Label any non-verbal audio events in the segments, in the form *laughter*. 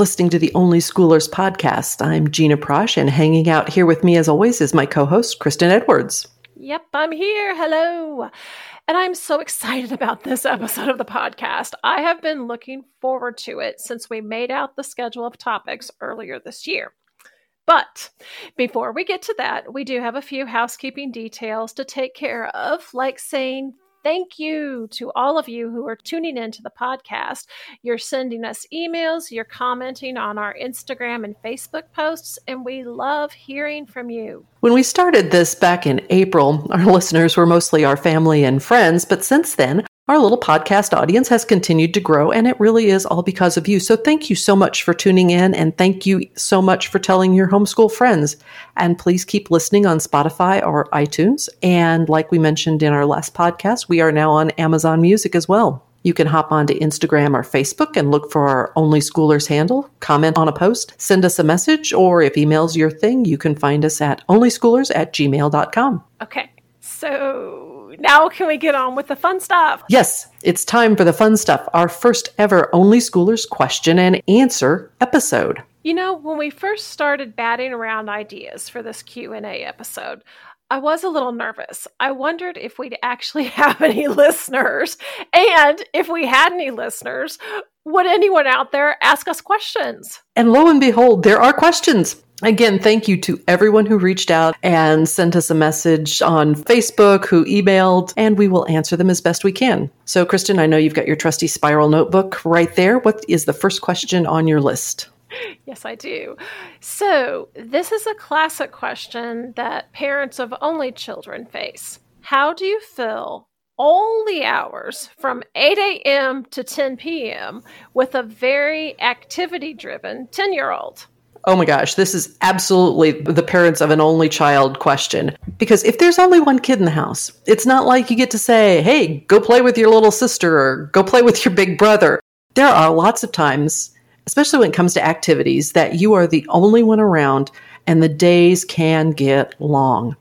Listening to the Only Schoolers podcast. I'm Gina Prosh, and hanging out here with me, as always, is my co host, Christyn Edwards. Yep, I'm here. Hello. And I'm so excited about this episode of the podcast. I have been looking forward to it since we made out the schedule of topics earlier this year. But before we get to that, we do have a few housekeeping details to take care of, like saying thank you to all of you who are tuning into the podcast. You're sending us emails, you're commenting on our Instagram and Facebook posts, and we love hearing from you. When we started this back in April, our *laughs* listeners were mostly our family and friends, but since then, our little podcast audience has continued to grow, and it really is all because of you. So, thank you so much for tuning in, and thank you so much for telling your homeschool friends. And please keep listening on Spotify or iTunes. And, like we mentioned in our last podcast, we are now on Amazon Music as well. You can hop onto Instagram or Facebook and look for our Only Schoolers handle, comment on a post, send us a message, or if email's your thing, you can find us at onlyschoolers at gmail.com. Okay, so now can we get on with the fun stuff? Yes, it's time for the fun stuff. Our first ever Only Schoolers question and answer episode. You know, when we first started batting around ideas for this Q&A episode, I was a little nervous. I wondered if we'd actually *laughs* have any listeners. And if we had any listeners, would anyone out there ask us questions? And lo and behold, there are questions. Again, thank you to everyone who reached out and sent us a message on Facebook, who emailed, and we will answer them as best we can. So, Christyn, I know you've got your trusty spiral notebook right there. What is the first question on your list? Yes, I do. So, this is a classic question that parents of only children face. How do you fill all the hours from 8 a.m. to 10 p.m. with a very activity driven 10 year old? Oh my gosh, this is absolutely the parents of an only child question. Because if there's only one kid in the house, it's not like you get to say, hey, go play with your little sister or go play with your big brother. There are lots of times, especially when it comes to activities, that you are the only one around and the days can get long.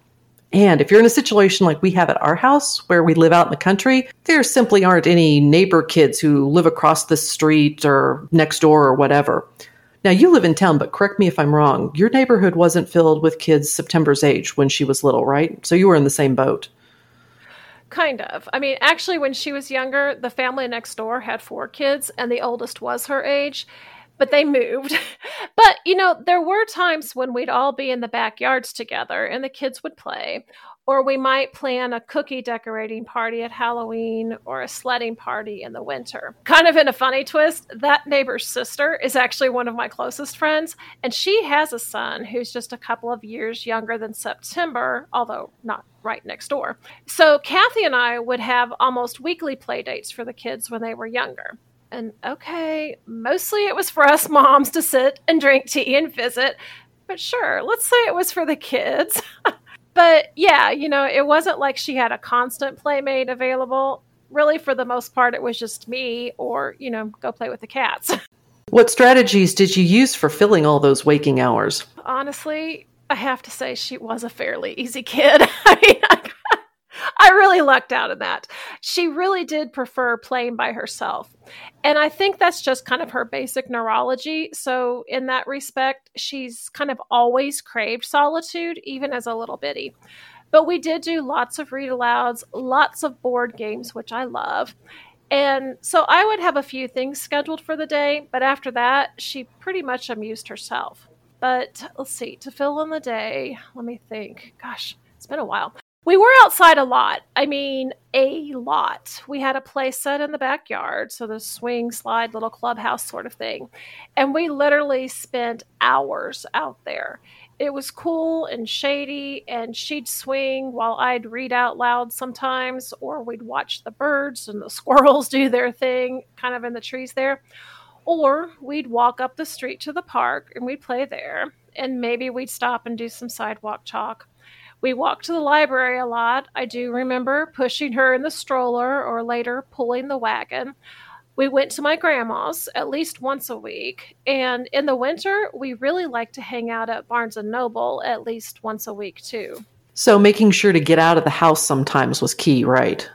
And if you're in a situation like we have at our house, where we live out in the country, there simply aren't any neighbor kids who live across the street or next door or whatever. Now, you live in town, but correct me if I'm wrong. Your neighborhood wasn't filled with kids September's age when she was little, right? So you were in the same boat. Kind of. I mean, actually, when she was younger, the family next door had four kids, and the oldest was her age, but they moved. *laughs* but, you know, there were times when we'd all be in the backyards together and the kids would play, or we might plan a cookie decorating party at Halloween or a sledding party in the winter. Kind of in a funny twist, that neighbor's sister is actually one of my closest friends, and she has a son who's just a couple of years younger than September, although not right next door. So Kathy and I would have almost weekly play dates for the kids when they were younger. And okay, mostly it was for us moms to sit and drink tea and visit, but sure, let's say it was for the kids. *laughs* but yeah, you know, it wasn't like she had a constant playmate available. Really, for the most part, it was just me or, you know, go play with the cats. *laughs* What strategies did you use for filling all those waking hours? Honestly, I have to say she was a fairly easy kid. *laughs* I mean, I *laughs* I really lucked out in that. She really did prefer playing by herself. And I think that's just kind of her basic neurology. So, in that respect, she's kind of always craved solitude, even as a little bitty. But we did do lots of read alouds, lots of board games, which I love. And so I would have a few things scheduled for the day, but after that, she pretty much amused herself. But let's see, to fill in the day, let me think. Gosh, it's been a while. We were outside a lot. I mean, a lot. We had a play set in the backyard, so the swing, slide, little clubhouse sort of thing. And we literally spent hours out there. It was cool and shady, and she'd swing while I'd read out loud sometimes, or we'd watch the birds and the *laughs* squirrels do their thing kind of in the trees there. Or we'd walk up the street to the park and we'd play there, and maybe we'd stop and do some sidewalk chalk we walked to the library a lot. I do remember pushing her in the stroller or later pulling the wagon. We went to my grandma's at least once a week, and in the winter, we really like to hang out at Barnes and Noble at least once a week too. So making sure to get out of the house sometimes was key, right?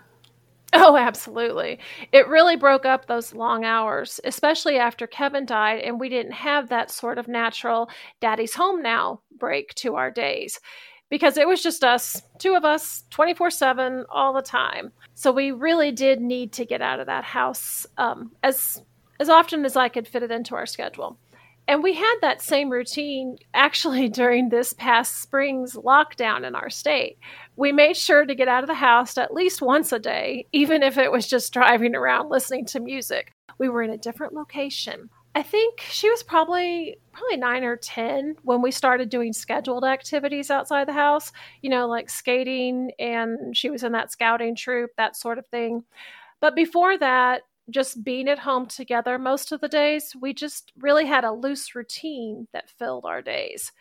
Oh, absolutely. It really broke up those long hours, especially after Kevin died and we didn't have that sort of natural daddy's home now break to our days because it was just us, two of us, 24 7 all the time. So we really did need to get out of that house um, as, as often as I could fit it into our schedule. And we had that same routine actually *laughs* during this past spring's lockdown in our state. We made sure to get out of the house at least once a day, even if it was just *laughs* driving around listening to music. We were in a different location. I think she was probably probably 9 or 10 when we started doing scheduled activities outside the house, you know, like skating and she was in that scouting troop, that sort of thing. But before that, just being at home together most of the days, we just really had a loose routine that filled our days.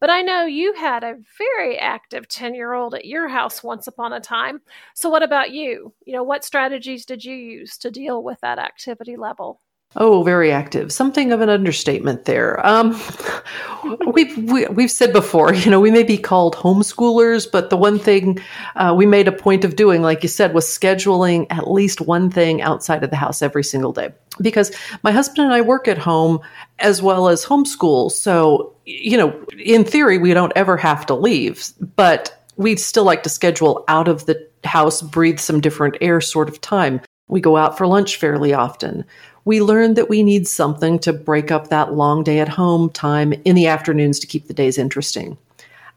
But I know you had a very active 10 year old at your house once upon a time. So, what about you? You know, what strategies did you use to deal with that activity level? Oh, very active. Something of an understatement there. Um, *laughs* we've we, have we have said before, you know, we may be called homeschoolers, but the one thing uh, we made a point of doing, like you said, was scheduling at least one thing outside of the house every single day. Because my husband and I work at home as well as homeschool, so you know, in theory, we don't ever have to leave, but we'd still like to schedule out of the house, breathe some different air sort of time. We go out for lunch fairly often we learned that we need something to break up that long day at home time in the afternoons to keep the days interesting.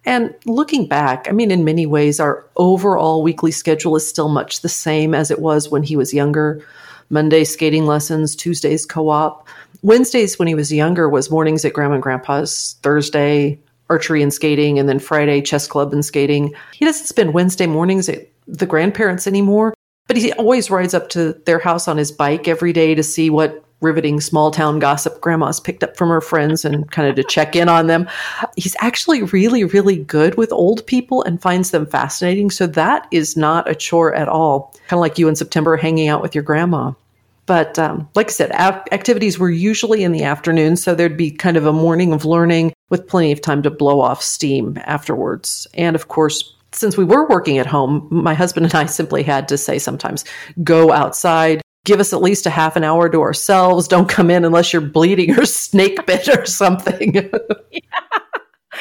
And looking back, I mean, in many ways, our overall weekly schedule is still much the same as it was when he was younger. Monday skating lessons, Tuesdays co op. Wednesdays when he was younger was mornings at grandma and grandpa's, Thursday archery and skating, and then Friday chess club and skating. He doesn't spend Wednesday mornings at the grandparents anymore. But he always rides up to their house on his bike every day to see what riveting small town gossip grandma's picked up from her friends and kind of to check in on them. He's actually really, really good with old people and finds them fascinating. So that is not a chore at all. Kind of like you in September hanging out with your grandma. But um, like I said, activities were usually in the afternoon. So there'd be kind of a morning of learning with plenty of time to blow off steam afterwards. And of course, since we were working at home, my husband and I simply had to say sometimes, go outside, give us at least a half an hour to ourselves. Don't come in unless you're bleeding or *laughs* snake bit or something. yeah. *laughs*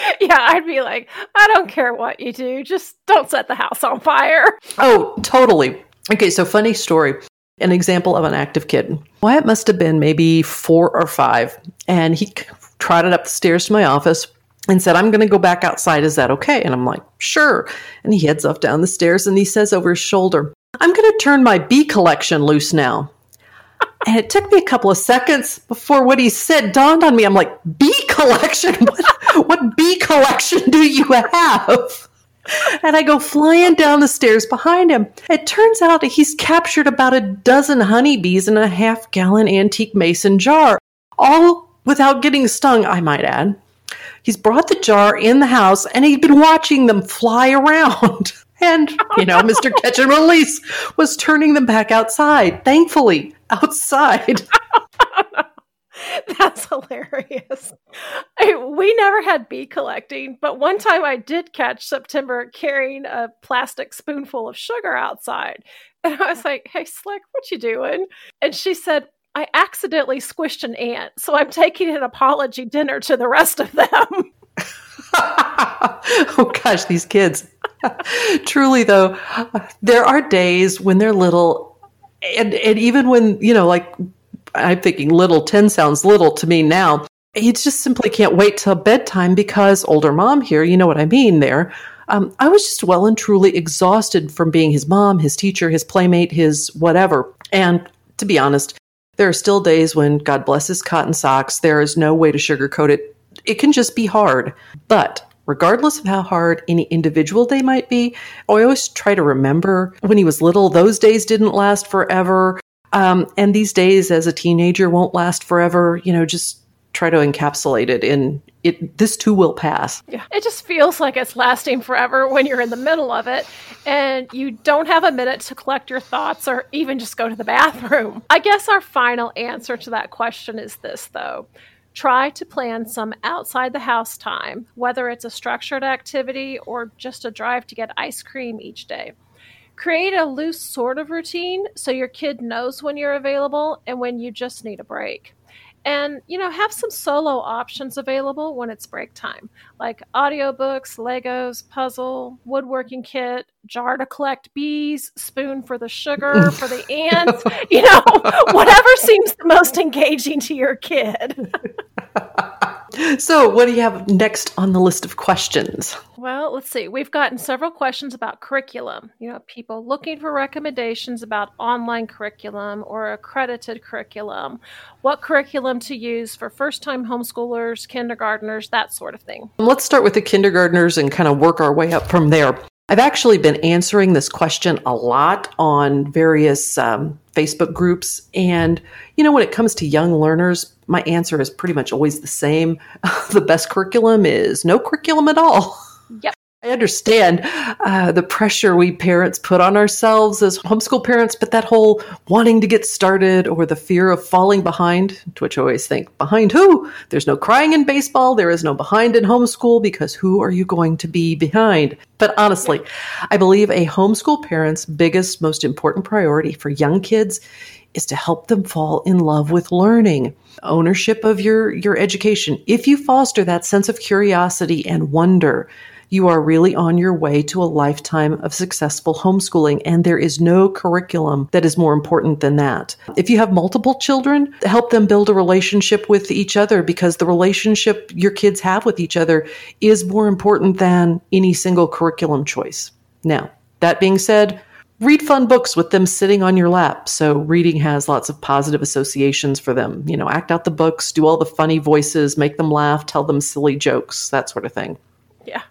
*laughs* yeah, I'd be like, I don't care what you do, just don't set the house on fire. Oh, totally. Okay, so funny story. An example of an active kid. Wyatt must have been maybe four or five, and he trotted up the stairs to my office, and said, I'm going to go back outside. Is that okay? And I'm like, sure. And he heads off down the stairs and he says over his shoulder, I'm going to turn my bee collection loose now. And it took me a couple of seconds before what he said dawned on me. I'm like, bee collection? *laughs* What, what bee collection do you have? And I go flying down the stairs behind him. It turns out he's captured about a dozen honeybees in a half gallon antique mason jar, all without getting stung, I might add. He's brought the jar in the house and he'd been watching them fly around. *laughs* And, you know, Mr. Catch and Release was turning them back outside, thankfully, outside. *laughs* That's hilarious. I, we never had bee collecting, but one time I did catch September carrying a plastic spoonful of sugar outside. And I was like, hey, Slick, what you doing? And she said, I accidentally squished an ant, so I'm taking an apology dinner to the rest of them. *laughs* oh gosh, these kids. *laughs* Truly though, there are days when they're little and and even when, you know, like I'm thinking little 10 sounds little to me now. You just simply can't wait till bedtime because older mom here, you know what I mean there. Um, I was just well and truly exhausted from being his mom, his teacher, his playmate, his whatever. And to be honest, there are still days when, God bless his cotton socks, there is no way to sugarcoat it. It can just be hard. But regardless of how hard any individual day might be, I always try to remember when he was little, those days didn't last forever. Um, and these days as a teenager won't last forever. You know, just try to encapsulate it in it this too will pass. Yeah. It just feels like it's lasting forever when you're in the middle of it and you don't have a minute to collect your thoughts or even just go to the bathroom. *laughs* I guess our final answer to that question is this though. Try to plan some outside the house time, whether it's a structured activity or just a drive to get ice cream each day. Create a loose sort of routine so your kid knows when you're available and when you just need a break and you know have some solo options available when it's break time like audiobooks legos puzzle woodworking kit jar to collect bees spoon for the sugar for the *laughs* ants you know *laughs* whatever seems the most engaging to your kid *laughs* so, what do you have next on the list of questions? Well, let's see. We've gotten several questions about curriculum. You know, people looking for recommendations about online curriculum or accredited curriculum, what curriculum to use for first time homeschoolers, kindergartners, that sort of thing. Let's start with the kindergartners and kind of work our way up from there. I've actually been answering this question a lot on various um, Facebook groups. And, you know, when it comes to young learners, my answer is pretty much always the same. *laughs* the best curriculum is no curriculum at all. Yep. I understand uh, the pressure we parents put on ourselves as homeschool parents, but that whole wanting to get started or the fear of falling behind, to which I always think, behind who? There's no crying in baseball. There is no behind in homeschool because who are you going to be behind? But honestly, I believe a homeschool parent's biggest, most important priority for young kids is to help them fall in love with learning ownership of your your education if you foster that sense of curiosity and wonder you are really on your way to a lifetime of successful homeschooling. And there is no curriculum that is more important than that. If you have multiple children, help them build a relationship with each other because the relationship your kids have with each other is more important than any single curriculum choice. Now, that being said, read fun books with them sitting on your lap. So reading has lots of positive associations for them. You know, act out the books, do all the funny voices, make them laugh, tell them silly jokes, that sort of thing. Yeah.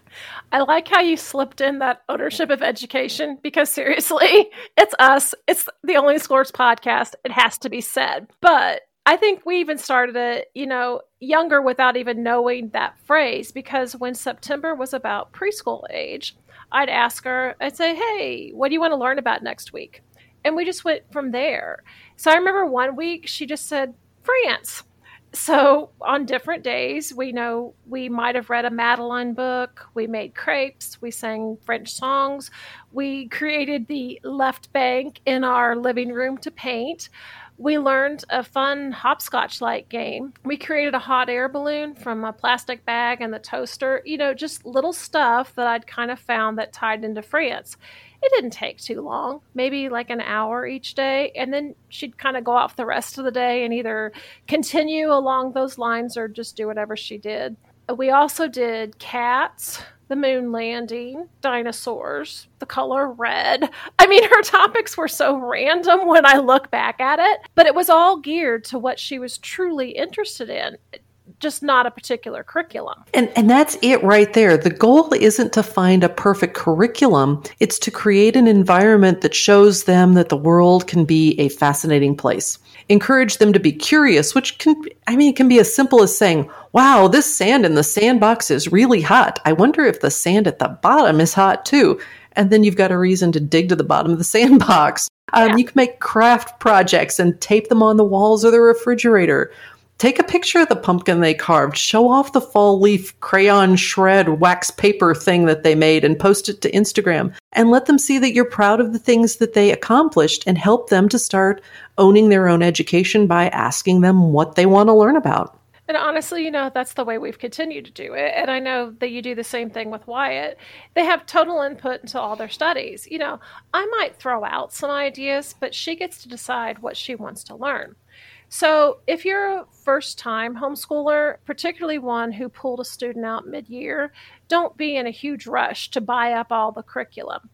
I like how you slipped in that ownership of education because seriously, *laughs* it's us. It's the Only Schoolers podcast. It has to be said. But I think we even started it, you know, younger without even knowing that phrase because when September was about preschool age, I'd ask her, I'd say, hey, what do you want to learn about next week? And we just went from there. So I remember one week she just said, France so on different days, we know we might have read a Madeline book, we made crepes, we sang French songs, we created the left bank in our living room to paint. We learned a fun hopscotch like game. We created a hot air balloon from a plastic bag and the toaster, you know, just little stuff that I'd kind of found that tied into France it didn't take too long, maybe like an hour each day. And then she'd kind of go off the rest of the day and either continue along those lines or just do whatever she did. We also did cats, the moon landing, dinosaurs, the color red. I mean, her topics were so random when I look back at it, but it was all geared to what she was truly interested in just not a particular curriculum. And and that's it right there. The goal isn't to find a perfect curriculum, it's to create an environment that shows them that the world can be a fascinating place. Encourage them to be curious, which can I mean it can be as simple as saying, "Wow, this sand in the sandbox is really hot. I wonder if the sand at the bottom is hot too." And then you've got a reason to dig to the bottom of the *laughs* sandbox. Um, yeah. You can make craft projects and tape them on the walls of the refrigerator Take a picture of the pumpkin they carved, show off the fall leaf crayon shred wax paper thing that they made, and post it to Instagram. And let them see that you're proud of the things that they accomplished and help them to start owning their own education by asking them what they want to learn about. And honestly, you know, that's the way we've continued to do it. And I know that you do the same thing with Wyatt. They have total input into all their studies. You know, I might throw out some ideas, but she gets to decide what she wants to learn. So, if you're a first time homeschooler, particularly one who pulled a student out mid year, don't be in a huge rush to buy up all the curriculum.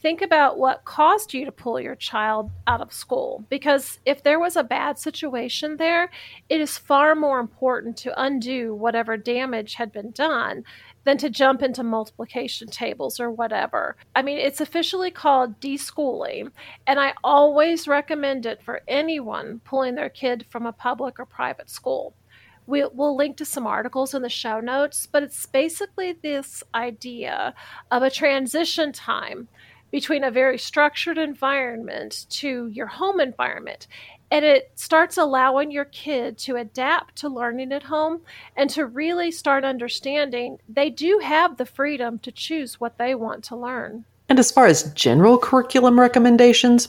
Think about what caused you to pull your child out of school because if there was a bad situation there, it is far more important to undo whatever damage had been done than to jump into multiplication tables or whatever. I mean, it's officially called deschooling, and I always recommend it for anyone pulling their kid from a public or private school. We, will link to some articles in the show notes, but it's basically this idea of a transition time between a very structured environment to your home environment and it starts allowing your kid to adapt to learning at home and to really start understanding they do have the freedom to choose what they want to learn. And as far as general curriculum recommendations,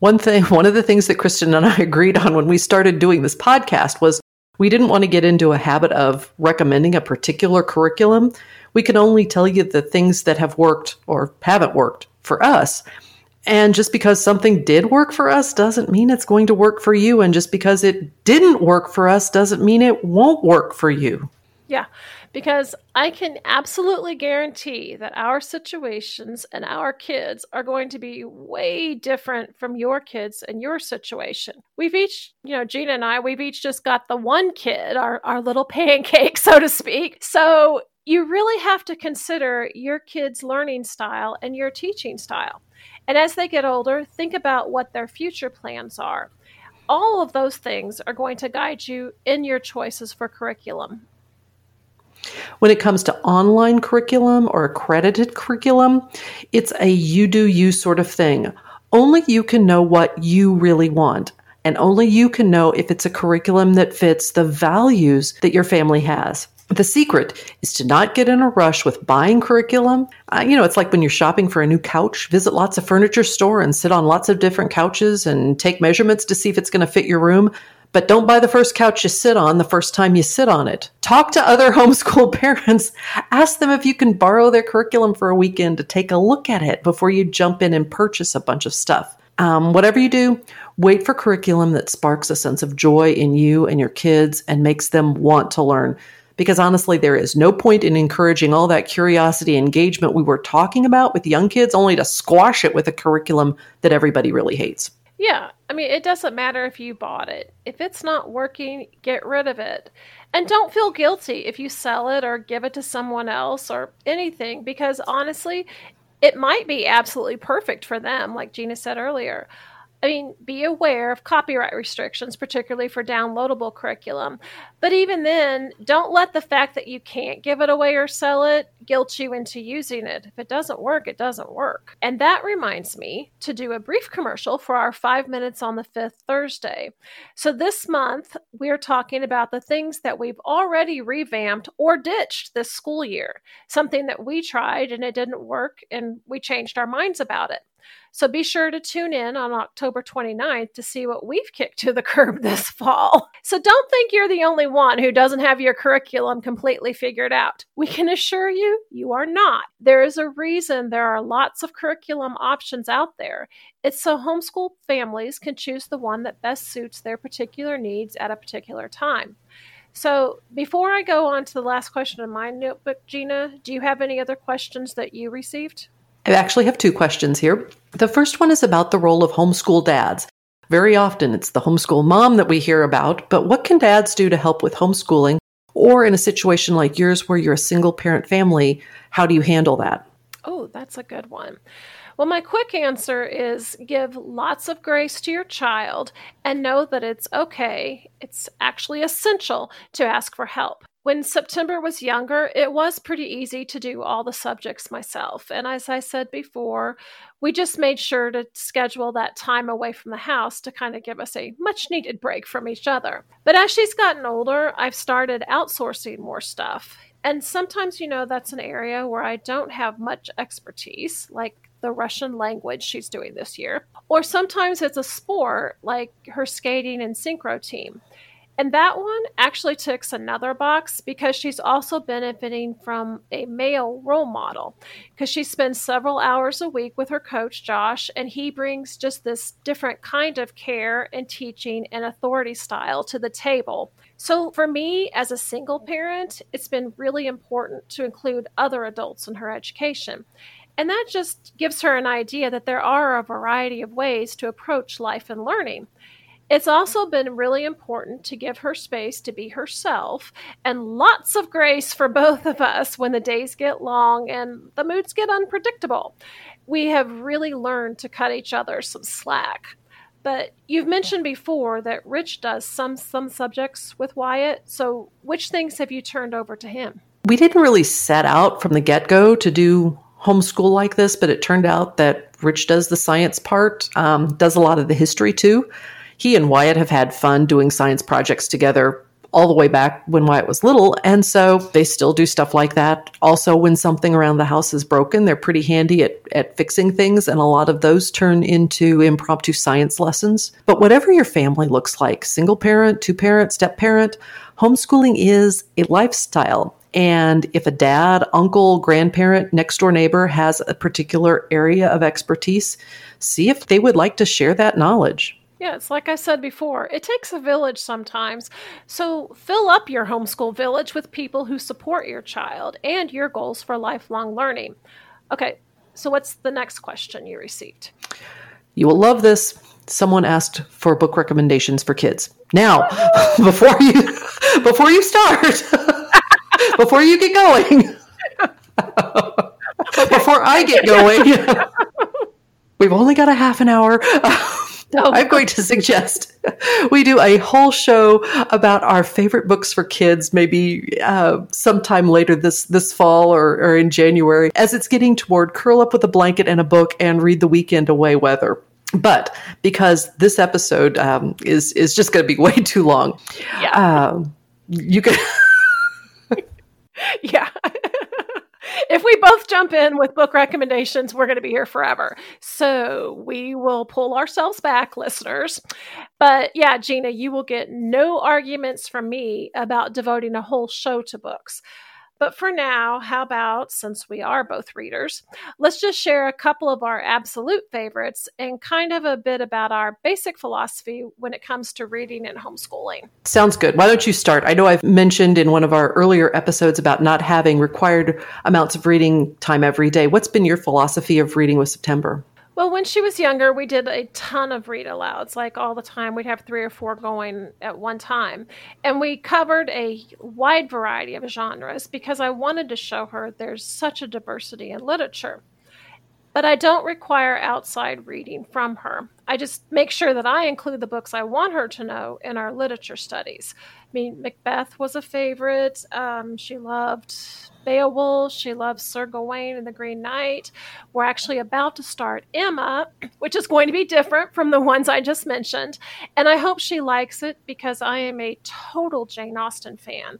one thing, *laughs* one of the things that Christyn and I agreed on when we started doing this podcast was we didn't want to get into a habit of recommending a particular curriculum. We can only tell you the things that have worked or haven't worked for us. And just because something did work for us doesn't mean it's going to work for you. And just because it didn't work for us doesn't mean it won't work for you. Yeah, because I can absolutely guarantee that our situations and our kids are going to be way different from your kids and your situation. We've each, you know, Gina and I, we've each just got the one kid, our, our little *laughs* pancake, so to speak. So you really have to consider your kid's learning style and your teaching style. And as they get older, think about what their future plans are. All of those things are going to guide you in your choices for curriculum. When it comes to online curriculum or accredited curriculum, it's a you do you sort of thing. Only you can know what you really want. And only you can know if it's a curriculum that fits the values that your family has. The secret is to not get in a rush with buying curriculum. Uh, you know, it's like when you're shopping for a new couch, visit lots of furniture store and sit on lots of different couches and take measurements to see if it's going to fit your room. But don't buy the first couch you sit on the first time you sit on it. Talk to other *laughs* homeschool parents. Ask them if you can borrow their curriculum for a weekend to take a look at it before you jump in and purchase a bunch of stuff. Um, whatever you do, wait for curriculum that sparks a sense of joy in you and your kids and makes them want to learn because honestly, there is no point in encouraging all that curiosity engagement we were talking about with young kids only to squash it with a curriculum that everybody really hates. Yeah, I mean, it doesn't matter if you bought it. If it's not working, get rid of it. And don't feel guilty if you sell it or give it to someone else or anything, because honestly, it might be absolutely perfect for them, like Gina said earlier. I mean, be aware of copyright restrictions, particularly for downloadable curriculum. But even then, don't let the fact that you can't give it away or sell it guilt you into using it. If it doesn't work, it doesn't work. And that reminds me to do a brief commercial for our five minutes on the fifth Thursday. So this month, we're talking about the things that we've already revamped or ditched this school year, something that we tried and it didn't work, and we changed our minds about it. So be sure to tune in on October 29th to see what we've kicked to the *laughs* curb this fall. So don't think you're the only one who doesn't have your curriculum completely figured out. We can assure you, you are not. There is a reason there are lots of curriculum options out there. It's so homeschool families can choose the one that best suits their particular needs at a particular time. So, before I go on to the last question in my notebook, Gina, do you have any other questions that you received? I actually have two questions here. The first one is about the role of homeschool dads. Very often it's the homeschool mom that we hear about, but what can dads do to help with homeschooling? Or in a situation like yours where you're a single parent family, how do you handle that? Oh, that's a good one. Well, my quick answer is give lots of grace to your child and know that it's okay. It's actually essential to ask for help when September was younger, it was pretty easy to do all the subjects myself. And as I said before, we just made sure to schedule that time away from the house to kind of give us a much needed break from each other. But as she's gotten older, I've started outsourcing more stuff. And sometimes, you know, that's an area where I don't have much expertise, like the Russian language she's doing this year. Or sometimes it's a sport, like her skating and synchro team. And that one actually ticks another box because she's also benefiting from a male role model because she spends several hours a week with her coach, Josh, and he brings just this different kind of care and teaching and authority style to the table. So, for me as a single parent, it's been really important to include other adults in her education. And that just gives her an idea that there are a variety of ways to approach life and learning. It's also been really important to give her space to be herself and lots of grace for *laughs* both of us when the days get long and the moods get unpredictable. We have really learned to cut each other some slack. But you've mentioned before that Rich does some some subjects with Wyatt. So which things have you turned over to him? We didn't really set out from the get-go to do homeschool like this, but it turned out that Rich does the science part, um, does a lot of the history too he and Wyatt have had fun doing science projects together all the way back when Wyatt was little. And so they still do stuff like that. Also, when something around the house is broken, they're pretty handy at, at fixing things. And a lot of those turn into impromptu science lessons. But whatever your family looks like single parent, two parent, step parent homeschooling is a lifestyle. And if a dad, uncle, grandparent, next door neighbor has a particular area of expertise, see if they would like to share that knowledge. Yeah, it's like I said before, it takes a village sometimes. So fill up your homeschool village with people who support your child and your goals for lifelong learning. Okay, so what's the next question you received? You will love this. Someone asked for book recommendations for kids. Now, *laughs* before you *laughs* before you start, *laughs* before you get going, *laughs* before I get going, we've only got a half an hour. Oh. I'm going to suggest we do a whole show about our favorite books for kids, maybe uh, sometime later this this fall or, or in January, as it's getting toward curl up with a blanket and a book and read the weekend away weather. But because this episode um, is is just going to be *laughs* way too long, yeah, uh, you can. *laughs* yeah *laughs* if we both jump in with book recommendations, we're going to be here forever. So we will pull ourselves back, listeners. But yeah, Gina, you will get no arguments from me about devoting a whole show to books. But for now, how about, since we are both readers, let's just share a couple of our absolute favorites and kind of a bit about our basic philosophy when it comes to reading and homeschooling. Sounds good. Why don't you start? I know I've mentioned in one of our earlier episodes about not having required amounts of reading time every day. What's been your philosophy of reading with September? Well, when she was younger, we did a ton of read alouds, like all the time. We'd have three or four going at one time. And we covered a wide variety of genres because I wanted to show her there's such a diversity in literature. But I don't require outside reading from her. I just make sure that I include the books I want her to know in our literature studies. I mean, Macbeth was a favorite. Um, she loved Beowulf. She loves Sir Gawain and the Green Knight. We're actually about to start Emma, which is going to be different from the ones I just mentioned. And I hope she likes it because I am a total Jane Austen fan.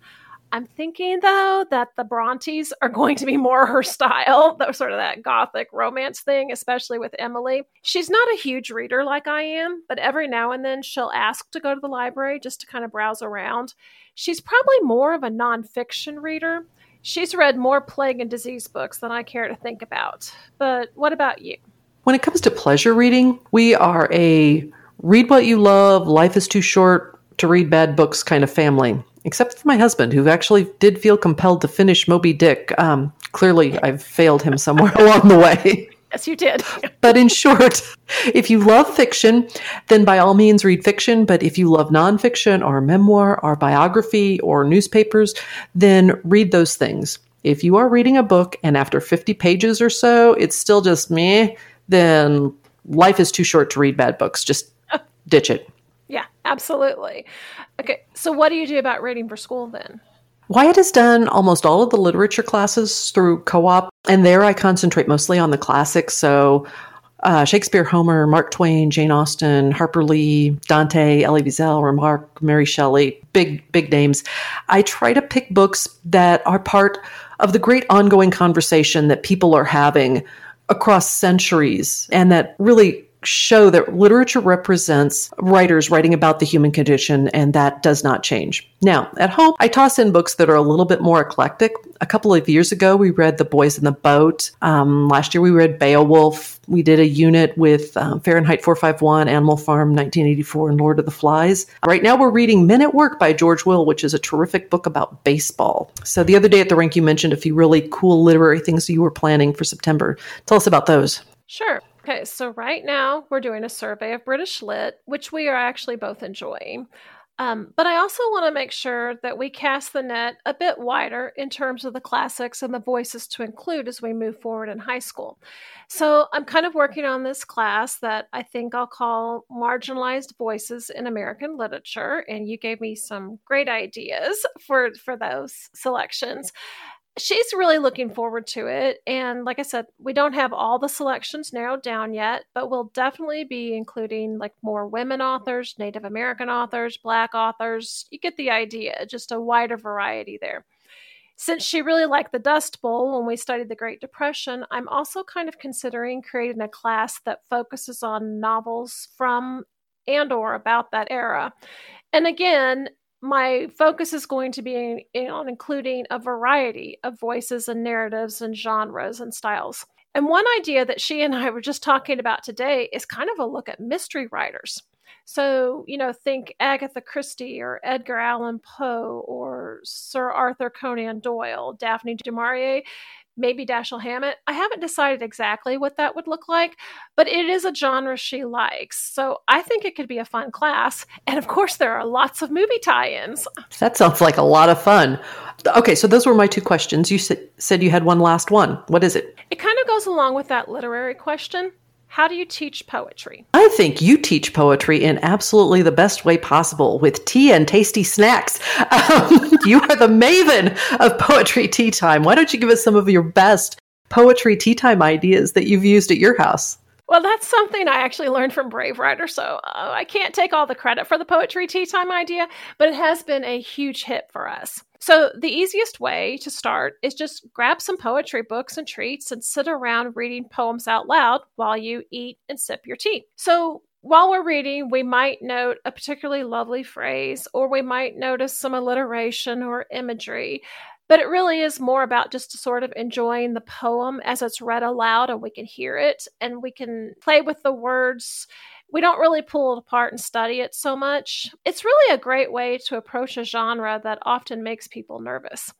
I'm thinking though that the Brontes are going to be more her style, *laughs* though sort of that gothic romance thing, especially with Emily. She's not a huge reader like I am, but every now and then she'll ask to go to the library just to kind of browse around. She's probably more of a nonfiction reader, She's read more plague and disease books than I care to think about. But what about you? When it comes to pleasure reading, we are a read what you love, life is too short to read bad books kind of family. Except for my husband, who actually did feel compelled to finish Moby Dick. Um, clearly, I've failed him somewhere *laughs* along the way. Yes, you did. *laughs* but in short, if you love fiction, then by all means read fiction. But if you love nonfiction or memoir or biography or newspapers, then read those things. If you are reading a book and after 50 pages or so, it's still just me, then life is too short to read bad books. Just *laughs* ditch it. Yeah, absolutely. Okay, so what do you do about reading for school then? Wyatt has done almost all of the literature classes through co op, and there I concentrate mostly on the classics. So, uh, Shakespeare, Homer, Mark Twain, Jane Austen, Harper Lee, Dante, Elie Wiesel, Remarque, Mary Shelley, big, big names. I try to pick books that are part of the great ongoing conversation that people are having across centuries and that really show that literature represents writers writing about the human condition, and that does not change. Now, at home, I toss in books that are a little bit more eclectic. A couple of years ago, we read The Boys in the Boat. Um, last year, we read Beowulf. We did a unit with um, Fahrenheit 451, Animal Farm 1984, and Lord of the Flies. Right now, we're reading Men at Work by George Will, which is a terrific book about baseball. So, the other day at the rink, you mentioned a few really cool literary things you were planning for September. Tell us about those. Sure. Okay, so right now we're doing a survey of British Lit, which we are actually both enjoying. Um, but I also want to make sure that we cast the net a bit wider in terms of the classics and the voices to include as we move forward in high school. So I'm kind of working on this class that I think I'll call Marginalized Voices in American Literature. And you gave me some great ideas for, for those selections. She's really looking forward to it. And like I said, we don't have all the selections narrowed down yet, but we'll definitely be including like more women authors, Native American authors, Black authors. You get the idea, just a wider variety there. Since she really liked the Dust Bowl when we studied the Great Depression, I'm also kind of considering creating a class that focuses on novels from and or about that era. And again, my focus is going to be on including a variety of voices and narratives and genres and styles. And one idea that she and I were just talking about today is kind of a look at mystery writers. So, you know, think Agatha Christie or Edgar Allan Poe or Sir Arthur Conan Doyle, Daphne du Maurier maybe Dashiell Hammett. I haven't decided exactly what that would look like, but it is a genre she likes. So I think it could be a fun class. And of course, there are lots of movie tie ins. That sounds like a lot of fun. Okay, so those were my two questions. You said you had one last one. What is it? It kind of goes along with that literary question. How do you teach poetry? I think you teach poetry in absolutely the best way possible with tea and tasty snacks. *laughs* Um, you are the maven of poetry tea time. Why don't you give us some of your best poetry tea time ideas that you've used at your house? Well, that's something I actually learned from Brave Writer, so uh, I can't take all the credit for the poetry tea time idea, but it has been a huge hit for us. So, the easiest way to start is just grab some poetry books and treats and sit around reading poems out loud while you eat and sip your tea. So, while we're reading, we might note a particularly lovely phrase, or we might notice some alliteration or imagery. But it really is more about just sort of enjoying the poem as it's read aloud and we can hear it and we can play with the words we don't really pull it apart and study it so much. It's really a great way to approach a genre that often makes people nervous.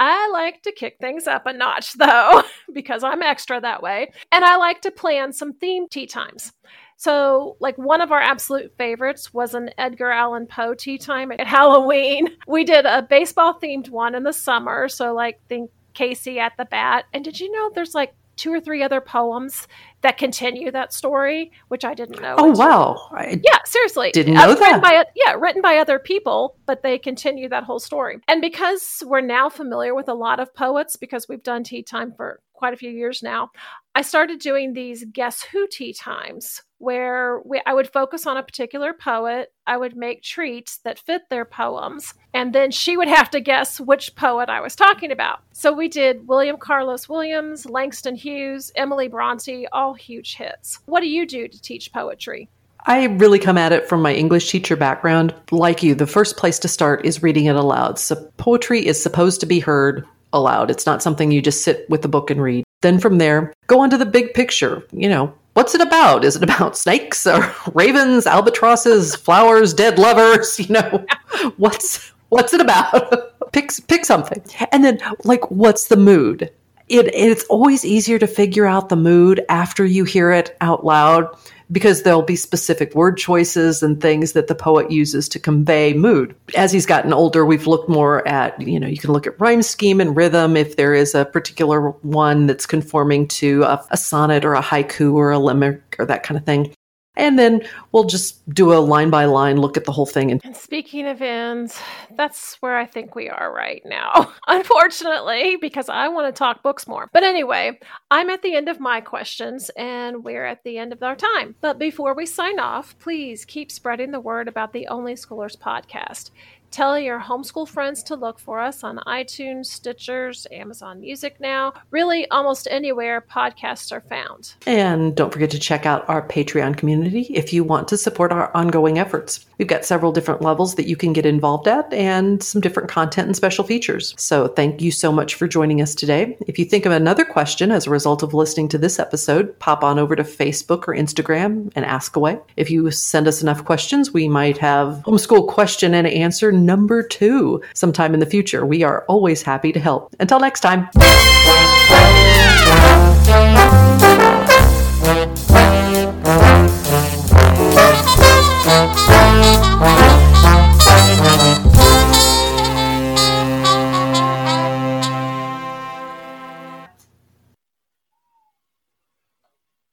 I like to kick things up a notch though, *laughs* because I'm extra that way. And I like to plan some themed tea times. So, like, one of our absolute favorites was an Edgar Allan Poe tea time at *laughs* Halloween. We did a baseball themed one in the summer. So, like, think Casey at the bat. And did you know there's like two or three other poems that continue that story, which I didn't know. Oh wow! I yeah, seriously, didn't know uh, that. By, yeah, written by other people, but they continue that whole story. And because we're now familiar with a lot of poets, because we've done tea time for quite a few years now, I started doing these guess who tea times where we, I would focus on a particular poet. I would make treats that fit their poems, and then she would have to guess which poet I was talking about. So we did William Carlos Williams, Langston Hughes, Emily Bronte, all huge hits. What do you do to teach poetry? I really come at it from my English teacher background. Like you, the first place to start is reading it aloud. So poetry is supposed to be heard aloud. It's not something you just sit with the book and read. Then from there, go on to the big picture. You know, what's it about? Is it about *laughs* snakes or ravens, albatrosses, flowers, dead lovers? *laughs* You know, what's what's it about? *laughs* pick pick something. And then like what's the mood? It it's always easier to figure out the mood after you hear it out loud because there'll be specific word choices and things that the poet uses to convey mood. As he's gotten older, we've looked more at, you know, you can look at rhyme scheme and rhythm if there is a particular one that's conforming to a, a sonnet or a haiku or a limerick or that kind of thing and then we'll just do a line by line look at the whole thing. And, and speaking of ends, that's where I think we are right now, *laughs* unfortunately, because I want to talk books more. But anyway, I'm at the end of my questions and we're at the end of our time. But before we sign off, please keep spreading the word about the Only Schoolers podcast. Tell your homeschool friends to look for us on iTunes, Stitchers, Amazon Music now, really almost anywhere podcasts are found. And don't forget to check out our Patreon community if you want to support our ongoing efforts. We've got several different levels that you can get involved at and some different content and special features. So thank you so much for joining us today. If you think of another question as a result of listening to this episode, pop on over to Facebook or Instagram and ask away. If you send us enough questions, we might have homeschool question and answer number two sometime in the future. We are always happy to help. Until next time.